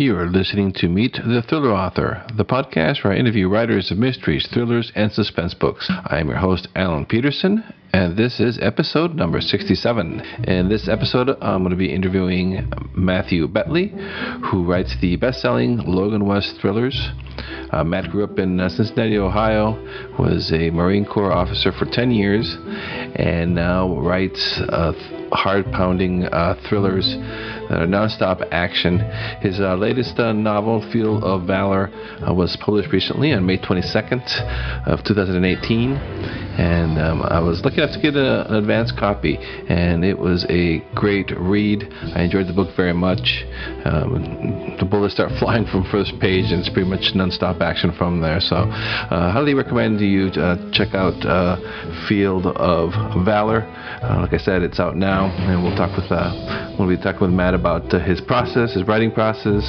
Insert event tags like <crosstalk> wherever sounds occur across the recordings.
You are listening to Meet the Thriller Author, the podcast where I interview writers of mysteries, thrillers, and suspense books. I am your host, Alan Peterson, and this is episode number 67. In this episode, I'm going to be interviewing Matthew Betley, who writes the best selling Logan West thrillers. Uh, Matt grew up in uh, Cincinnati, Ohio, was a Marine Corps officer for 10 years, and now writes uh, hard pounding uh, thrillers are nonstop action. His uh, latest uh, novel, Field of Valor, was published recently on May 22nd of 2018, and um, I was lucky enough to get a, an advance copy, and it was a great read. I enjoyed the book very much. Um, the bullets start <laughs> flying from first page, and it's pretty much nonstop action from there. So, uh, highly recommend you uh, check out uh, Field of Valor. Uh, like I said, it's out now, and we'll talk with uh, we'll be talking with Matt about uh, his process, his writing process,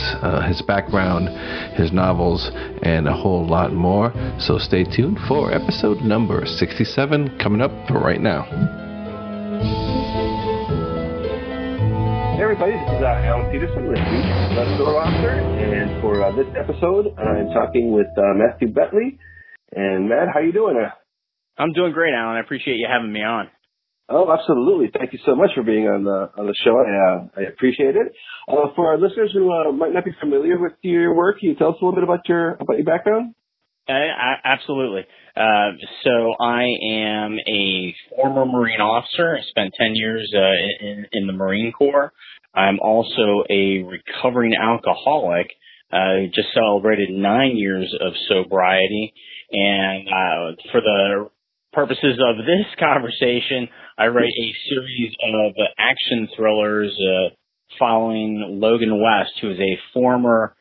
his background, his novels, and a whole lot more. So, stay tuned for episode number 67 coming up right now. Hey everybody, this is uh, Alan Peterson with the Thriller Author, and for uh, this episode, I'm talking with uh, Matthew Betley. And Matt, how you doing? I'm doing great, Alan. I appreciate you having me on. Oh, absolutely. Thank you so much for being on the on the show. I, uh, I appreciate it. Uh, for our listeners who uh, might not be familiar with your work, can you tell us a little bit about your about your background? Absolutely. Uh, so I am a former Marine officer. I spent 10 years uh, in, in the Marine Corps. I'm also a recovering alcoholic. Uh, just celebrated nine years of sobriety. And uh, for the purposes of this conversation, I write a series of action thrillers uh, following Logan West, who is a former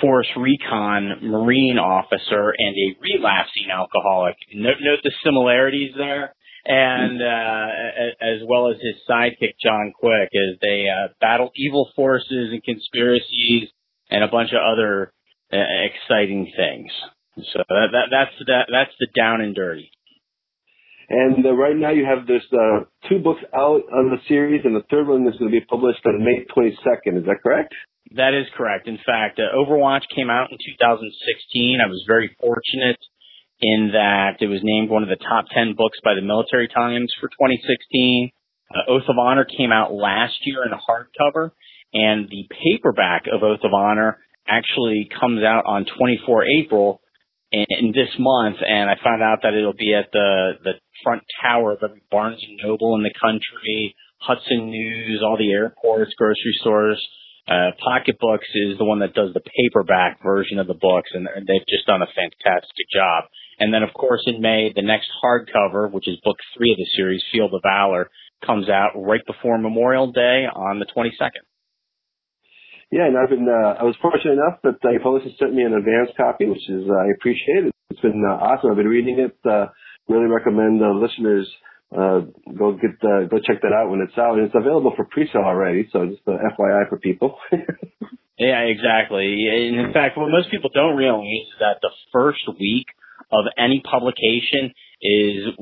Force Recon Marine officer and a relapsing alcoholic. Note, note the similarities there, and uh, as well as his sidekick John Quick, as they uh, battle evil forces and conspiracies and a bunch of other uh, exciting things. So that, that, that's that, that's the down and dirty. And uh, right now you have this uh, two books out on the series, and the third one is going to be published on May 22nd. Is that correct? That is correct. In fact, uh, Overwatch came out in 2016. I was very fortunate in that it was named one of the top 10 books by the Military Times for 2016. Uh, Oath of Honor came out last year in hardcover, and the paperback of Oath of Honor actually comes out on 24 April in, in this month. And I found out that it'll be at the the front tower of every Barnes and Noble in the country, Hudson News, all the airports, grocery stores. Uh, Pocket Books is the one that does the paperback version of the books, and they've just done a fantastic job. And then, of course, in May, the next hardcover, which is book three of the series, Field of Valor, comes out right before Memorial Day on the 22nd. Yeah, and I've been, uh, I was fortunate enough that uh, publisher sent me an advance copy, which is, uh, I appreciate it. It's been uh, awesome. I've been reading it. Uh, really recommend uh, listeners uh, go get uh, go check that out when it's out. And it's available for pre-sale already, so just uh, FYI for people. <laughs> yeah, exactly. And in fact, what most people don't realize is that the first week of any publication is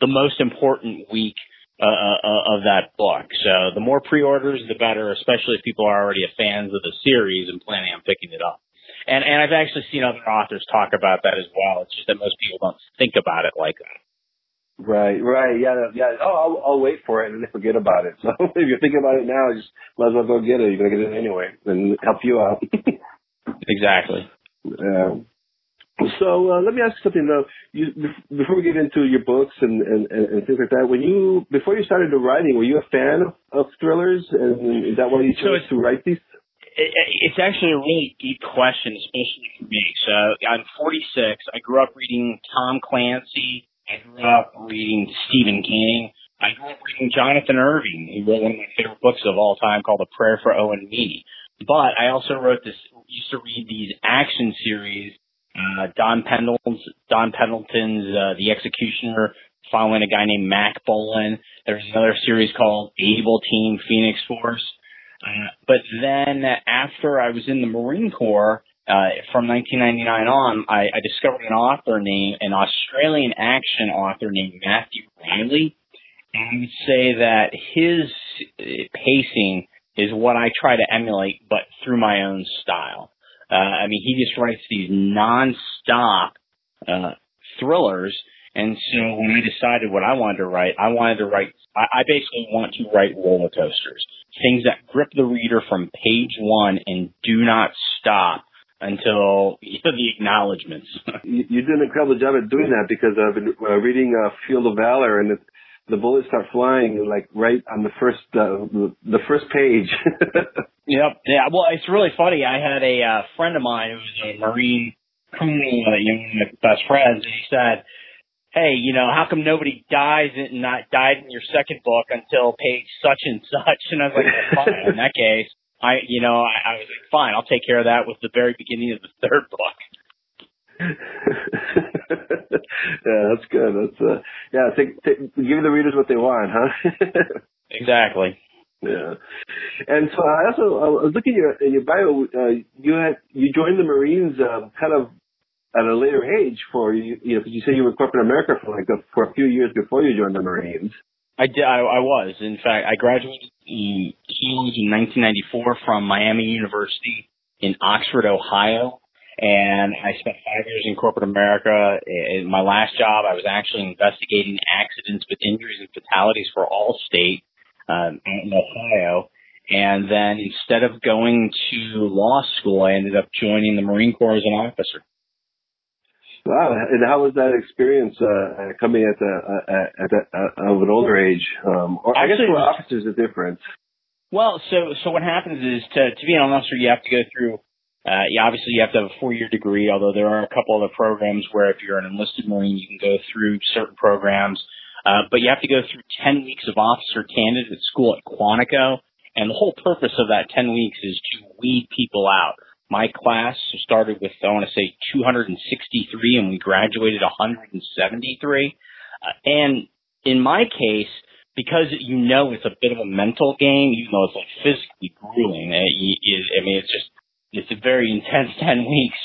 the most important week uh, uh, uh, of that book. So the more pre-orders, the better, especially if people are already fans of the series and planning on picking it up. And and I've actually seen other authors talk about that as well. It's just that most people don't think about it like that. Right, right, yeah, yeah. Oh, I'll, I'll wait for it and then forget about it. <laughs> So if you're thinking about it now, just might as well go get it. You're gonna get it anyway, and help you out. <laughs> exactly. Yeah. So uh, let me ask you something though. You, before we get into your books and, and, and things like that, when you before you started the writing, were you a fan of, of thrillers, and is that why you chose so to write these? It's actually a really deep question, especially for me. So I'm 46. I grew up reading Tom Clancy, I grew up reading Stephen King. I grew up reading Jonathan Irving, who wrote one of my favorite books of all time called A Prayer for Owen Meany. But I also wrote this, used to read these action series, uh, Don Pendleton's, Don Pendleton's, uh, The Executioner, following a guy named Mack Bolan. There's another series called Able Team Phoenix Force. Uh, but then after I was in the Marine Corps, uh, from 1999 on, I, I discovered an author named, an Australian action author named Matthew Reilly. And I would say that his pacing is what I try to emulate, but through my own style. Uh, I mean, he just writes these non-stop uh, thrillers, and so when I decided what I wanted to write, I wanted to write. I, I basically want to write roller coasters, things that grip the reader from page one and do not stop until you know, the acknowledgments. you, you did an incredible job at doing that because I've been uh, reading uh, Field of Valor and it, the bullets start flying like right on the first uh, the first page. <laughs> yep. Yeah. Well, it's really funny. I had a uh, friend of mine who was a Marine colonel, uh, you know, my best friends, and he said, "Hey, you know, how come nobody dies and not died in your second book until page such and such?" And I was like, well, "Fine, in that case." I, you know, I, I was like, fine, I'll take care of that with the very beginning of the third book. <laughs> yeah, that's good. That's uh, yeah. Take, take, give the readers what they want, huh? <laughs> exactly. Yeah, and so I also I was looking at your in your bio. Uh, you had you joined the Marines uh, kind of at a later age for you, you know, because you said you were corporate America for like a, for a few years before you joined the Marines. I did. I, I was. In fact, I graduated in college in 1994 from Miami University in Oxford, Ohio, and I spent five years in corporate America. In my last job, I was actually investigating accidents with injuries and fatalities for Allstate um, in Ohio. And then instead of going to law school, I ended up joining the Marine Corps as an officer. Wow, and how was that experience uh, coming at the uh, at the, uh, of an older age? Um, or I Actually, guess for officers, it's different. Well, so so what happens is to to be an officer, you have to go through. Uh, you obviously you have to have a four year degree, although there are a couple other programs where if you're an enlisted Marine, you can go through certain programs. Uh, but you have to go through 10 weeks of officer candidate school at Quantico. And the whole purpose of that 10 weeks is to weed people out my class started with, I want to say 263 and we graduated 173. Uh, and in my case, because you know it's a bit of a mental game, even though it's like physically grueling, it, it, I mean, it's just, it's a very intense <laughs> 10 weeks.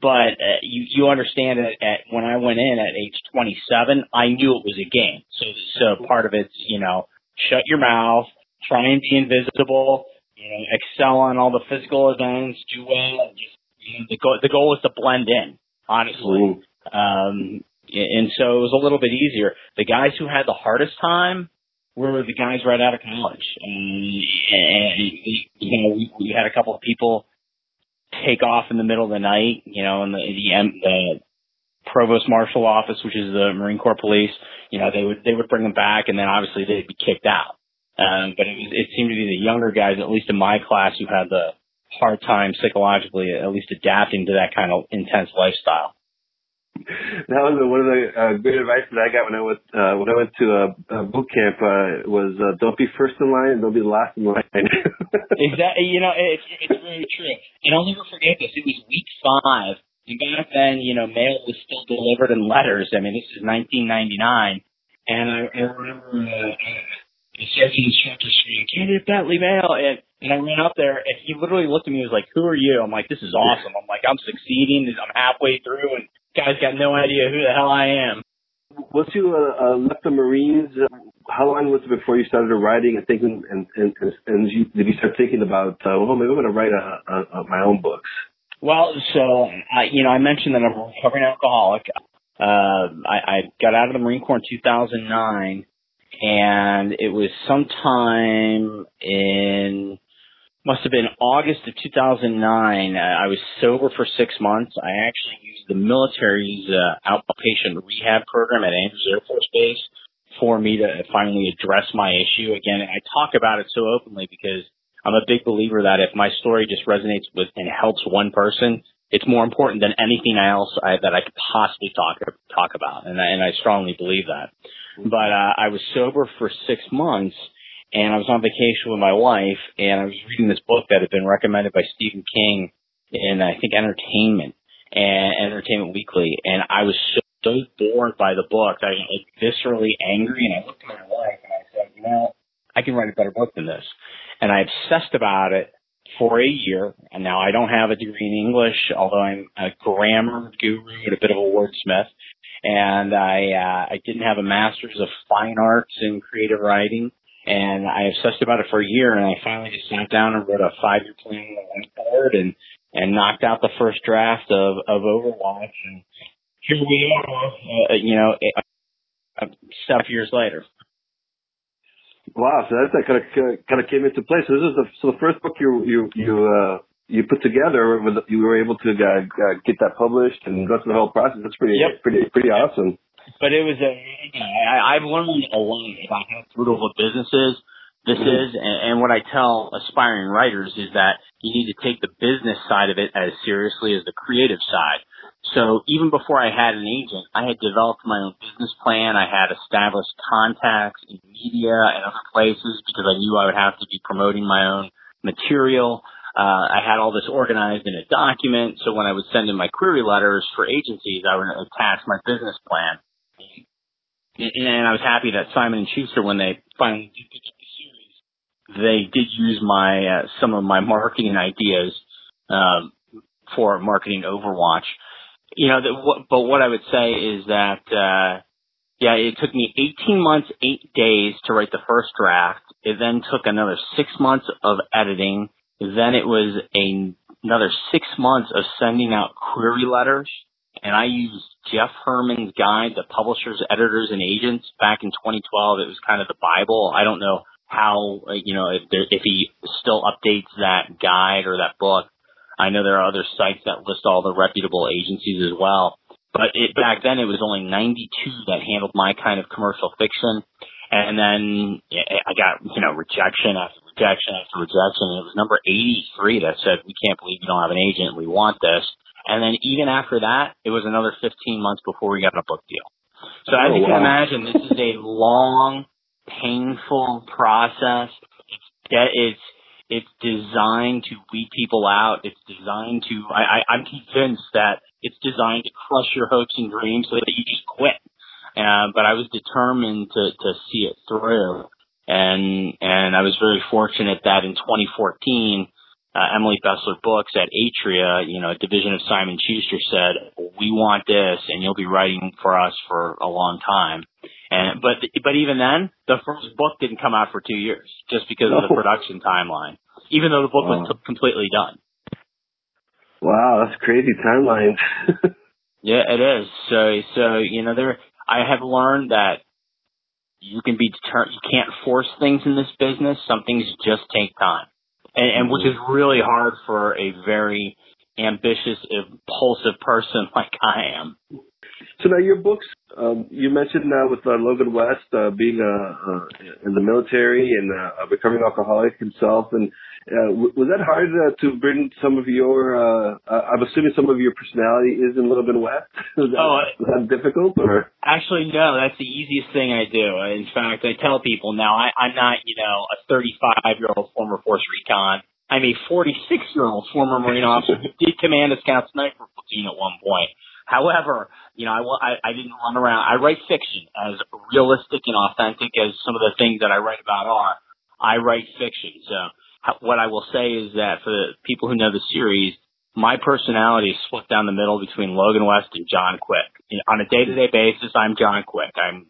But uh, you you understand that at when I went in at age 27, I knew it was a game. So so part of it's you know shut your mouth, try and be invisible, you know, excel on all the physical events, do well. Just you know, the goal the goal was to blend in, honestly. Um, and so it was a little bit easier. The guys who had the hardest time were the guys right out of college. And, and you know, we, we had a couple of people take off in the middle of the night, you know, in the the, the provost marshal office, which is the Marine Corps police. You know, they would they would bring them back, and then obviously they'd be kicked out. Um, but it, it seemed to be the younger guys, at least in my class, who had the hard time psychologically, at least adapting to that kind of intense lifestyle. That was one of the uh, great advice that I got when I went uh, when I went to a, a boot camp. Uh, was uh, don't be first in line and don't be the last in line. <laughs> exactly. You know, it's it's very true. And I'll never forget this. It was week five, and back then, you know, mail was still delivered in letters. I mean, this is 1999, and I, I remember uh, the sergeant instructor screamed, Candidate Betley Mail. And, and I ran up there and he literally looked at me and was like, who are you? I'm like, this is awesome. I'm like, I'm succeeding. I'm halfway through and guys got no idea who the hell I am. Once you uh, uh, left the Marines, uh, how long was it before you started writing and thinking, and and and, you, did you start thinking about, uh, well, maybe I'm going to write a, a, a, my own books? Well, so I, you know, I mentioned that I'm a recovering alcoholic. Uh, I, I got out of the Marine Corps in 2009, and it was sometime in must have been August of 2009. Uh, I was sober for six months. I actually used the military's uh, outpatient rehab program at Andrews Air Force Base for me to finally address my issue. Again, I talk about it so openly because I'm a big believer that if my story just resonates with and helps one person, it's more important than anything else I, that I could possibly talk talk about, and I, and I strongly believe that. But uh, I was sober for six months, and I was on vacation with my wife, and I was reading this book that had been recommended by Stephen King in I think Entertainment and Entertainment Weekly, and I was so, so bored by the book that I got like viscerally angry, and I looked at my wife and I said, you know, I can write a better book than this, and I obsessed about it for a year. And now I don't have a degree in English, although I'm a grammar guru and a bit of a wordsmith and I uh, I didn't have a master's of fine arts in creative writing. And I obsessed about it for a year, and I finally just sat down and wrote a five year plan on the whiteboard and and knocked out the first draft of of Overwatch, and here we are, uh, you know, uh, seven years later. Wow, so that kind of kind of came into place. So this is the so the first book you you you uh you put together. With, you were able to uh, uh, get that published and go through the whole process. That's pretty yep. pretty pretty awesome. But it was a I, I've learned a lot about how brutal the business is. This mm-hmm. is, and, and what I tell aspiring writers is that you need to take the business side of it as seriously as the creative side. So even before I had an agent, I had developed my own business plan. I had established contacts in media and other places because I knew I would have to be promoting my own material. Uh, I had all this organized in a document. So when I would send in my query letters for agencies, I would attach my business plan. And I was happy that Simon and Schuster, when they finally did the series, they did use my uh, some of my marketing ideas um, for marketing Overwatch you know, the, but what I would say is that, uh, yeah, it took me 18 months, eight days to write the first draft. It then took another six months of editing. Then it was a, another six months of sending out query letters. And I used Jeff Herman's guide to publishers, editors, and agents back in 2012. It was kind of the Bible. I don't know how, you know, if there, if he still updates that guide or that book. I know there are other sites that list all the reputable agencies as well. But it, back then it was only 92 that handled my kind of commercial fiction. And then I got, you know, rejection after rejection after rejection. And it was number 83 that said, we can't believe you don't have an agent. We want this. And then even after that, it was another 15 months before we got a book deal. So as oh, you can wow. imagine, this is a long, painful process. It's, it's, it's designed to weed people out. It's designed to, I, I, I'm convinced that it's designed to crush your hopes and dreams so that you just quit. Uh, but I was determined to, to see it through. And, and I was very fortunate that in 2014, uh, Emily Bestler Books at Atria, you know, a division of Simon Schuster said, we want this and you'll be writing for us for a long time. And, but, but even then, the first book didn't come out for two years just because of the production timeline even though the book wow. was completely done. Wow, that's crazy timeline. <laughs> yeah, it is. So, so you know, there I have learned that you can be determined. You can't force things in this business. Some things just take time, and, and which is really hard for a very ambitious, impulsive person <laughs> like I am. So now your books, um, you mentioned now with uh, Logan West uh, being uh, uh, in the military and uh, a recovering alcoholic himself, and uh, w- was that hard uh, to bring some of your? Uh, uh, I'm assuming some of your personality is in Logan West. <laughs> was, that, oh, was that difficult, or actually no? That's the easiest thing I do. In fact, I tell people now I, I'm not, you know, a 35 year old former Force Recon. I'm a 46 year old former Marine officer who did command a Scout Sniper platoon at one point. However, you know, I, I, I didn't run around. I write fiction as realistic and authentic as some of the things that I write about are. I write fiction. So what I will say is that for the people who know the series, my personality is split down the middle between Logan West and John Quick. You know, on a day to day basis, I'm John Quick. I'm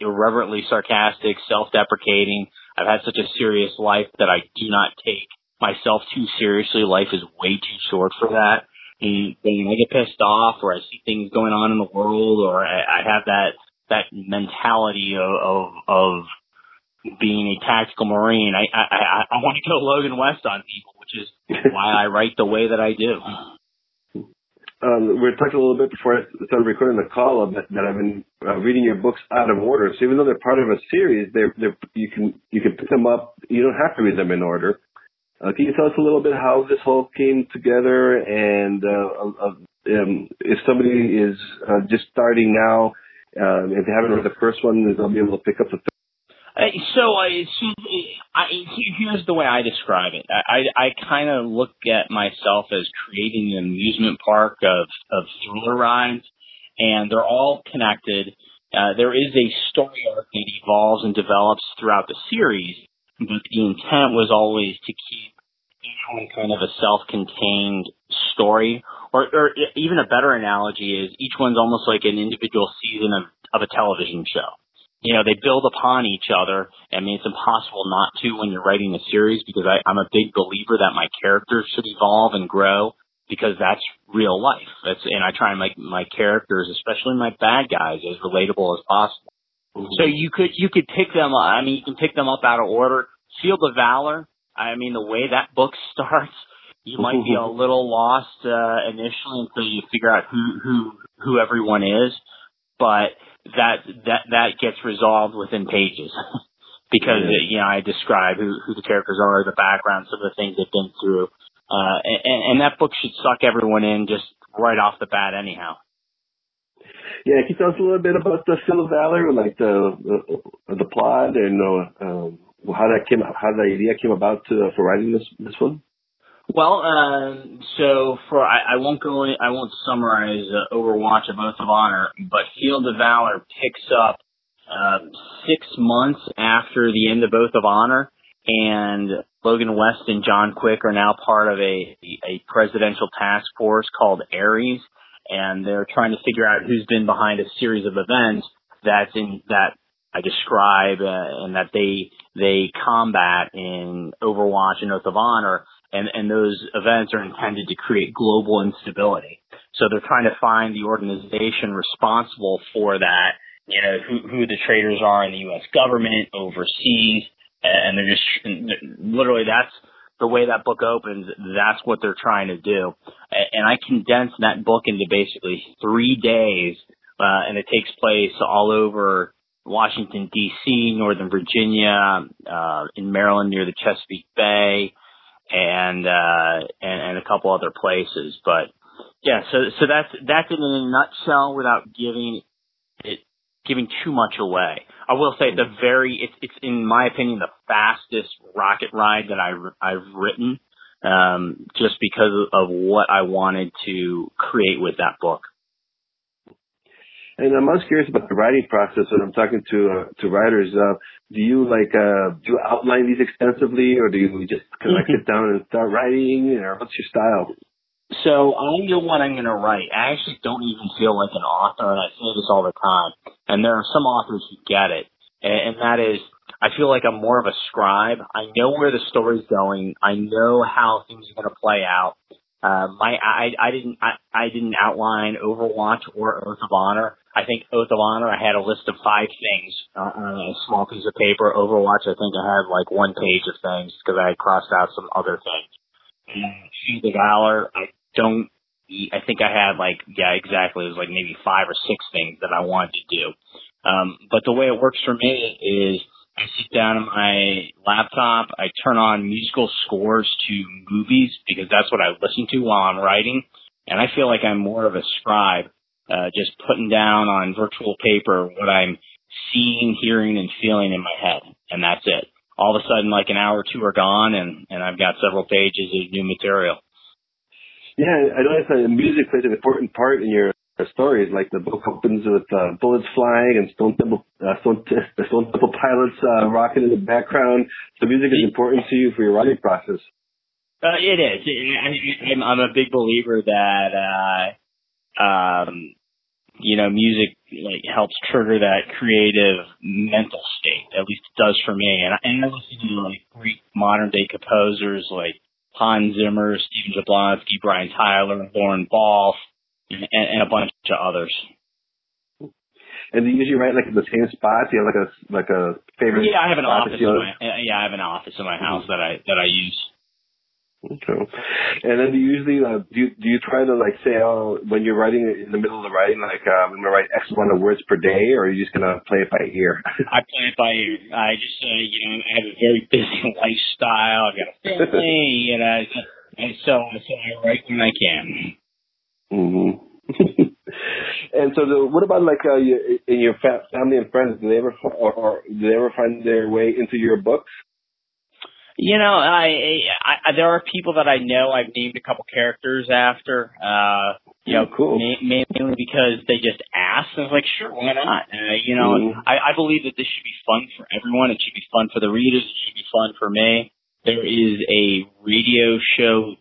irreverently sarcastic, self deprecating. I've had such a serious life that I do not take myself too seriously. Life is way too short for that. And when I get pissed off or I see things going on in the world or I, I have that, that mentality of, of, of being a tactical Marine, I, I, I, I want to go Logan West on people, which is <laughs> why I write the way that I do. Um, we were talking a little bit before I started recording the call that, that I've been uh, reading your books out of order. So even though they're part of a series, they're, they're, you can you can pick them up. You don't have to read them in order. Uh, can you tell us a little bit how this all came together and uh, uh, um, if somebody is uh, just starting now, um, if they haven't read the first one, they'll be able to pick up the third? Uh, so, I, so I, here's the way I describe it. I, I kind of look at myself as creating an amusement park of, of thriller rides, and they're all connected. Uh, there is a story arc that evolves and develops throughout the series, but the intent was always to keep each one kind of a self-contained story, or, or even a better analogy is each one's almost like an individual season of, of a television show. you know, they build upon each other. I mean, it's impossible not to when you're writing a series because I, I'm a big believer that my characters should evolve and grow because that's real life. That's, and I try and make my characters, especially my bad guys, as relatable as possible. So you could, you could pick them, I mean, you can pick them up out of order. Field of Valor, I mean, the way that book <laughs> starts, you might be a <laughs> little lost, uh, initially until you figure out who, who, who everyone is. But that that that gets resolved within pages <laughs> because yeah. you know I describe who who the characters are, the background, some of the things they've been through, uh, and, and that book should suck everyone in just right off the bat, anyhow. Yeah, can you tell us a little bit about the of Valor, like the the, the plot and uh, um, how that came, how the idea came about to, for writing this this one? Well, uh, so for I, I won't go in, I won't summarize uh, Overwatch of Oath of Honor, but Field of Valor picks up uh, six months after the end of Oath of Honor, and Logan West and John Quick are now part of a a presidential task force called Ares, and they're trying to figure out who's been behind a series of events that's in that I describe uh, and that they they combat in Overwatch and Oath of Honor and, and those events are intended to create global instability. So they're trying to find the organization responsible for that, you know, who, who the traitors are in the U.S. government, overseas, and they're just, literally that's the way that book opens, that's what they're trying to do. And I condensed that book into basically three days, uh, and it takes place all over Washington D.C., Northern Virginia, uh, in Maryland near the Chesapeake Bay, and uh and, and a couple other places. But yeah, so so that's that's in a nutshell without giving it giving too much away. I will say the very it's it's in my opinion the fastest rocket ride that I I've written um just because of what I wanted to create with that book. And I'm most curious about the writing process when I'm talking to uh, to writers. Uh, do you like uh, do you outline these extensively, or do you just kind of like sit down and start writing, or what's your style? So I know what I'm going to write. I actually don't even feel like an author, and I say this all the time. And there are some authors who get it, and, and that is, I feel like I'm more of a scribe. I know where the story's going. I know how things are going to play out. Uh, my I I didn't I, I didn't outline Overwatch or Oath of Honor. I think Oath of Honor, I had a list of five things uh, on a small piece of paper. Overwatch, I think I had like one page of things because I crossed out some other things. Field of Valor, I don't, I think I had like, yeah, exactly. It was like maybe five or six things that I wanted to do. Um, but the way it works for me is I sit down on my laptop, I turn on musical scores to movies because that's what I listen to while I'm writing. And I feel like I'm more of a scribe uh, just putting down on virtual paper what I'm seeing, hearing, and feeling in my head, and that's it. All of a sudden, like an hour or two are gone, and and I've got several pages of new material. Yeah, I noticed that music plays an important part in your stories. Like the book opens with uh, bullets flying and Stone Temple, uh, Stone, <laughs> Stone Temple Pilots uh, rocking in the background. So music is important to you for your writing process. Uh, it is. I, I'm a big believer that uh, um, you know, music like helps trigger that creative mental state. At least it does for me. And I, and I listen to like great modern day composers like Hans Zimmer, Stephen Jablonsky, Brian Tyler, Lorne Balfe, and, and a bunch of others. And do you usually write like in the same spots? You have like a like a favorite? Yeah, I have an office. In my, yeah, I have an office in my house mm-hmm. that I that I use. Okay. And then do you usually uh, do you, do you try to like say oh when you're writing in the middle of the writing like uh, I'm gonna write X amount of words per day or are you just gonna play it by ear? <laughs> I play it by ear. I just uh, you know I have a very busy <laughs> lifestyle. I've got a family, <laughs> you know, and so so I write when I can. Mhm. and so, the, what about like uh, your, in your fa- family and friends? Do they ever or, or do they ever find their way into your books? You know, I, I, I there are people that I know I've named a couple characters after. Uh, you know, oh, cool. ma- mainly because they just asked. I was like, sure, why not? Uh, you know, mm. I, I believe that this should be fun for everyone. It should be fun for the readers. It should be fun for me. There is a radio show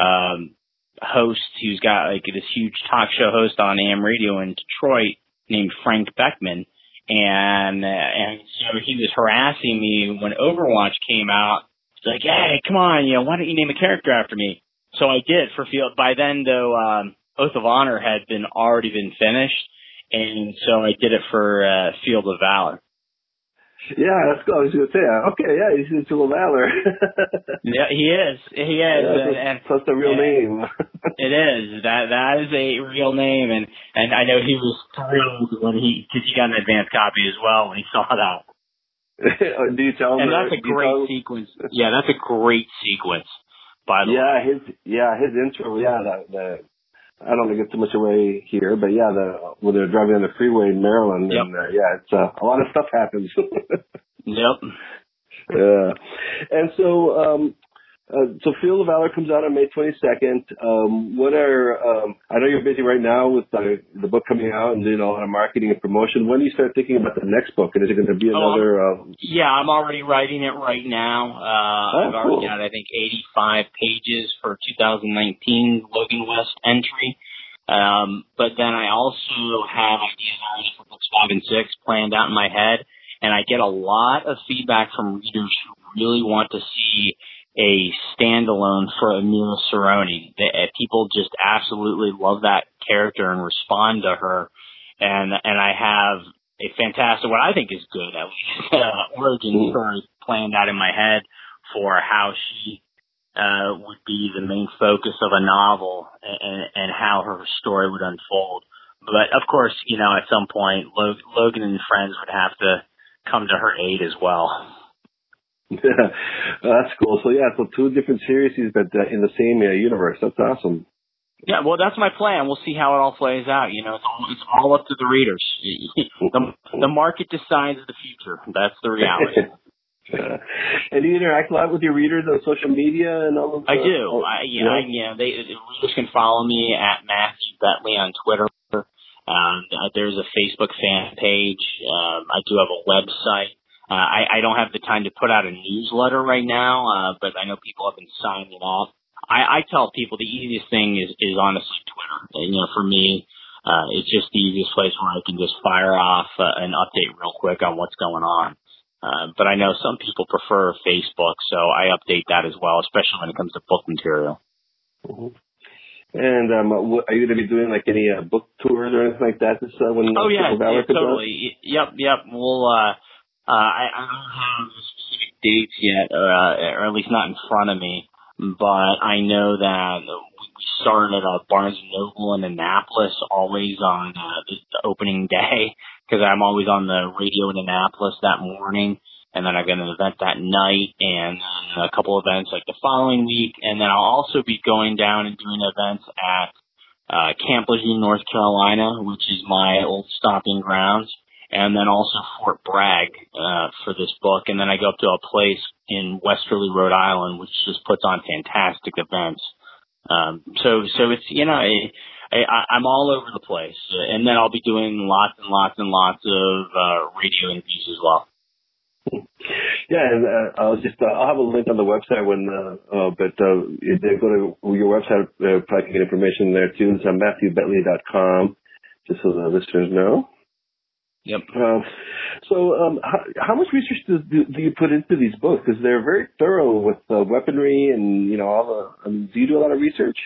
um, host who's got like this huge talk show host on AM radio in Detroit named Frank Beckmann, and and so he was harassing me when Overwatch came out. Like, "Hey, come on, you know, why don't you name a character after me?" So I did for Field. By then, though, um, Oath of Honor had been already been finished, and so I did it for uh, Field of Valor. Yeah, that's cool. I was going to say, okay, yeah, he's in Field of Valor. <laughs> yeah, he is. He is. Yeah, and, and, that's the real name. <laughs> it is. That that is a real name, and and I know he was thrilled when he because he got an advanced copy as well when he saw that. <laughs> Do you tell him? And that's a great sequence. Yeah, that's a great sequence. By the yeah, way. his yeah his intro. Yeah, the, the I don't want to get too much away here, but yeah, the when they're driving on the freeway in Maryland, yep. and uh, yeah, it's uh, a lot of stuff happens. <laughs> yep. Yeah, and so um, uh, so Field of Valor comes out on May 22nd. Um, what are um, I know you're busy right now with the, the book coming out and doing a lot of marketing and promotion. When do you start thinking about the next book? And is it going to be another? Oh, uh, yeah, I'm already writing it right now. Uh, oh, I've already cool. got I think 85 pages for 2019 Logan West entry. Um, but then I also have ideas already for books five and six planned out in my head, and I get a lot of feedback from readers who really want to see a standalone for Amira Cerrone. They, uh, people just absolutely love that character and respond to her. And and I have a fantastic, what I think is good, at least, <laughs> uh, origin story planned out in my head for how she uh, would be the main focus of a novel and, and how her story would unfold. But of course, you know, at some point, Logan and friends would have to come to her aid as well. Yeah, <laughs> that's cool. So yeah, so two different series, but uh, in the same uh, universe. That's awesome. Yeah, well, that's my plan. We'll see how it all plays out. You know, it's all, it's all up to the readers. <laughs> the, the market decides the future. That's the reality. Uh, <laughs> and do you interact a lot with your readers on social media and all of that? I do. Oh, I, yeah, yeah. I, yeah, they, the readers can follow me at Matthew Betley on Twitter. Um, there's a Facebook fan page. Um, I do have a website. Uh, I, I don't have the time to put out a newsletter right now, uh, but I know people have been signing off. I, I tell people the easiest thing is, is honestly Twitter. And, you know, for me, uh, it's just the easiest place where I can just fire off uh, an update real quick on what's going on. Uh, but I know some people prefer Facebook, so I update that as well, especially when it comes to book material. Mm-hmm. And um, are you going to be doing like any uh, book tours or anything like that this uh, when Oh yeah, yeah totally. Yep, yep. We'll uh, I, I don't have specific dates yet, or, uh, or at least not in front of me, but I know that we started at uh, Barnes and Noble in Annapolis, always on uh, the, opening day, because I'm always on the radio in Annapolis that morning, and then I've got an event that night, and a couple events like the following week, and then I'll also be going down and doing events at uh, Camp Lejeune, North Carolina, which is my old stomping grounds and then also Fort Bragg uh, for this book. And then I go up to a place in Westerly, Rhode Island, which just puts on fantastic events. Um, so, so it's you know, I, I, I'm all over the place, and then I'll be doing lots and lots and lots of uh, radio interviews as well. Yeah, and uh, I'll just uh, I'll have a link on the website when, uh, uh, but uh, they go to your website, uh, probably can get information there too. It's on MatthewBetley.com, just so the listeners know. Yep. Uh, so, um, how, how, much research do, do, do, you put into these books? Because they're very thorough with uh, weaponry and you know all the. Um, do you do a lot of research?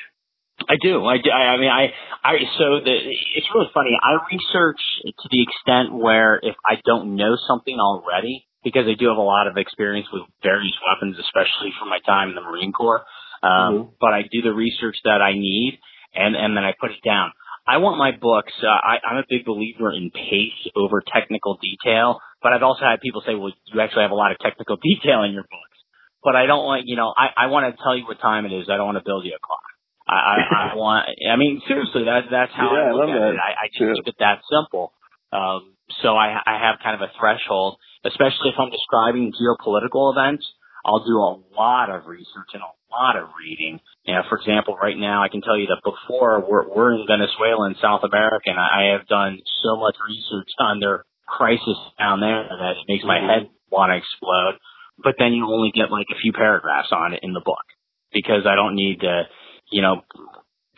I do. I do. I, I mean, I, I. So the it's really funny. I research to the extent where if I don't know something already, because I do have a lot of experience with various weapons, especially from my time in the Marine Corps. Um, mm-hmm. But I do the research that I need, and and then I put it down. I want my books. Uh, I, I'm a big believer in pace over technical detail, but I've also had people say, "Well, you actually have a lot of technical <laughs> detail in your books." But I don't want, you know, I, I want to tell you what time it is. I don't want to build you a clock. I, I, I <laughs> want. I mean, seriously, that's that's how yeah, I look I at that. it. I, I just yeah. keep it that simple. Um, so I, I have kind of a threshold, especially if I'm describing geopolitical events. I'll do a lot of research and a lot of reading. You know, for example, right now I can tell you that before we're, we're in Venezuela in South America and I have done so much research on their crisis down there that it makes my head want to explode. But then you only get like a few paragraphs on it in the book because I don't need to, you know,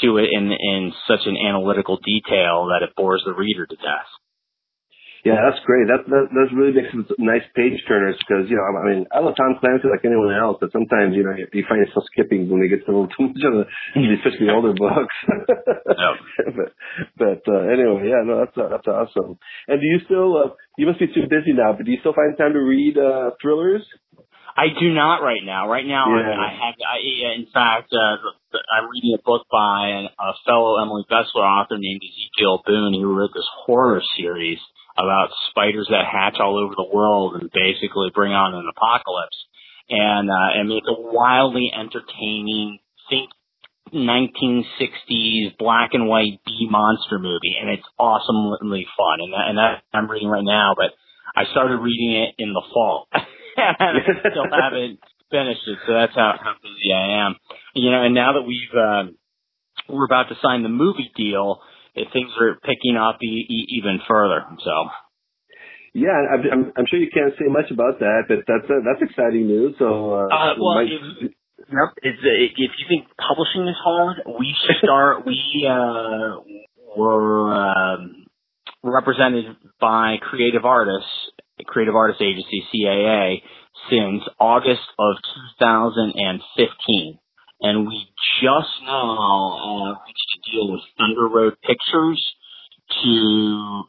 do it in, in such an analytical detail that it bores the reader to death. Yeah, that's great. That that, that really makes it nice page turners because you know I mean I love Tom Clancy like anyone else, but sometimes you know you, you find yourself skipping when they get to a little <laughs> too much of the especially the older books. no. <laughs> but but uh, anyway, yeah, no, that's uh, that's awesome. And do you still uh, you must be too busy now, but do you still find time to read uh, thrillers? I do not right now. Right now, Yeah. I, I have. I, in fact, uh, I'm reading a book by an, a fellow Emily Bestler author named Ezekiel Boone, who wrote this horror series about spiders that hatch all over the world and basically bring on an apocalypse. And uh, I mean, it's a wildly entertaining, think 1960s black and white B monster movie, and it's awesomely fun. And that, and that I'm reading right now, but I started reading it in the fall. <laughs> and I still <laughs> haven't finished it, so that's how, how busy I am. You know, and now that we've um, we're about to sign the movie deal, eh, things are picking up e- e- even further. So Yeah, I'm, I'm, I'm sure you can't say much about that, but that's uh, that's exciting news. So, uh, Uh, well, might- if, yep. It's, uh, if you think publishing is hard, we start. we uh, were um, represented by Creative Artists, Creative Artists Agency (CAA) since August of 2015, and we just now uh, reached a deal with Thunder Road Pictures to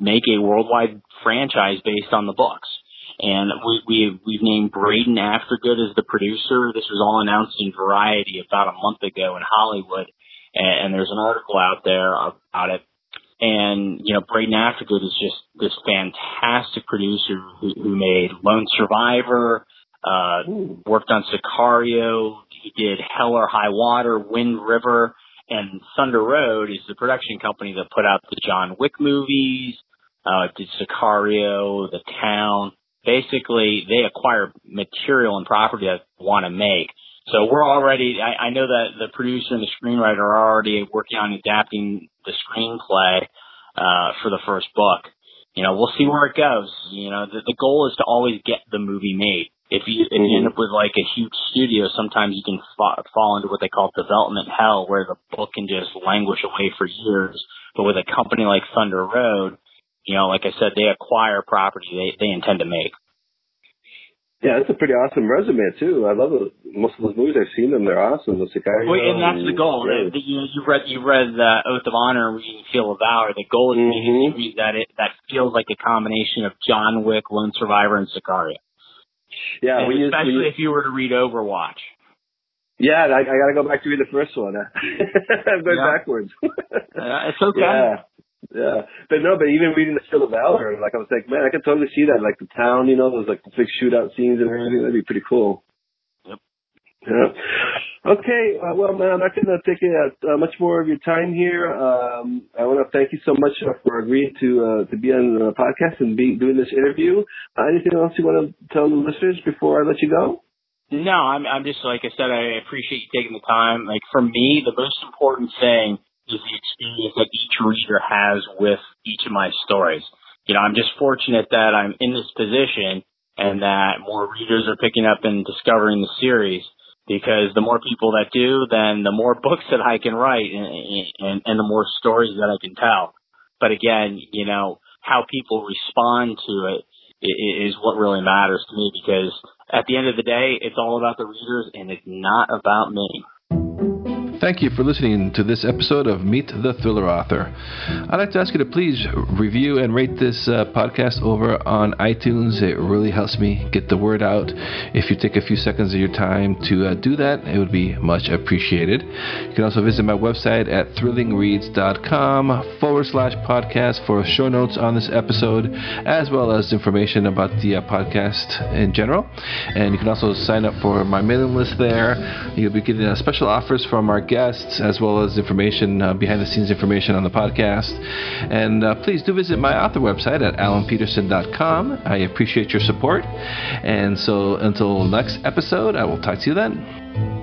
make a worldwide franchise based on the books and we, we we've named Braden Aftergood as the producer. This was all announced in Variety about a month ago in Hollywood, and, and there's an article out there about it. And you know, Braden Aftergood is just this fantastic producer who, who made Lone Survivor, uh, worked on Sicario. He did Hell or High Water, Wind River, and Thunder Road is the production company that put out the John Wick movies. Uh, did Sicario, The Town basically they acquire material and property that they want to make. So we're already, I, I know that the producer and the screenwriter are already working on adapting the screenplay, uh, for the first book. You know, we'll see where it goes. You know, the, the goal is to always get the movie made. If you, if you end up with like a huge studio, sometimes you can fa- fall into what they call development hell, where the book can just languish away for years. But with a company like Thunder Road, you know, like I said, they acquire property they, they intend to make. yeah, that's a pretty awesome resume too. I love it. Most of those movies I've seen them; they're awesome. The Sicario. Well, and that's the goal. Yeah. The, the, you you read you read uh, Oath of Honor and reading Field of Valor. The goal is to make a Mhm. that it that feels like a combination of John Wick, Lone Survivor, and Sicario. Yeah, and when especially when you, if you were to read Overwatch. yeah, I, I got to go back to read the first one. <laughs> I'm going Yeah. backwards. <laughs> Uh, it's okay. Yeah. Yeah. But no, but even reading the Field of Valor, like I was like, man, I could totally see that. Like the town, you know, those like big shootout scenes and everything. That'd be pretty cool. Yeah. Okay. Uh, well, man, I'm not going to take uh, much more of your time here. Um, I want to thank you so much uh, for agreeing to uh, to be on the podcast and be doing this interview. Uh, anything else you want to tell the listeners before I let you go? No, I'm I'm just like I said, I appreciate you taking the time. Like for me, the most important thing is the experience that each reader has with each of my stories. You know, I'm just fortunate that I'm in this position and that more readers are picking up and discovering the series because the more people that do, then the more <laughs> books that I can write and, and, and the more stories that I can tell. But again, you know, how people respond to it is what really matters to me because at the end of the day, it's all about the readers and it's not about me. Thank you for listening to this episode of Meet the Thriller Author. I'd like to ask you to please review and rate this uh, podcast over on iTunes. It really helps me get the word out. If you take a few seconds of your time to uh, do that, it would be much appreciated. You can also visit my website at thrillingreads.com forward slash podcast for show notes on this episode, as well as information about the uh, podcast in general. And you can also sign up for my mailing list there. You'll be getting uh, special offers from our guests, as well as information, uh, behind the scenes information on the podcast. And uh, please do visit my author website at alanpeterson.com. I appreciate your support. And so until next episode, I will talk to you then.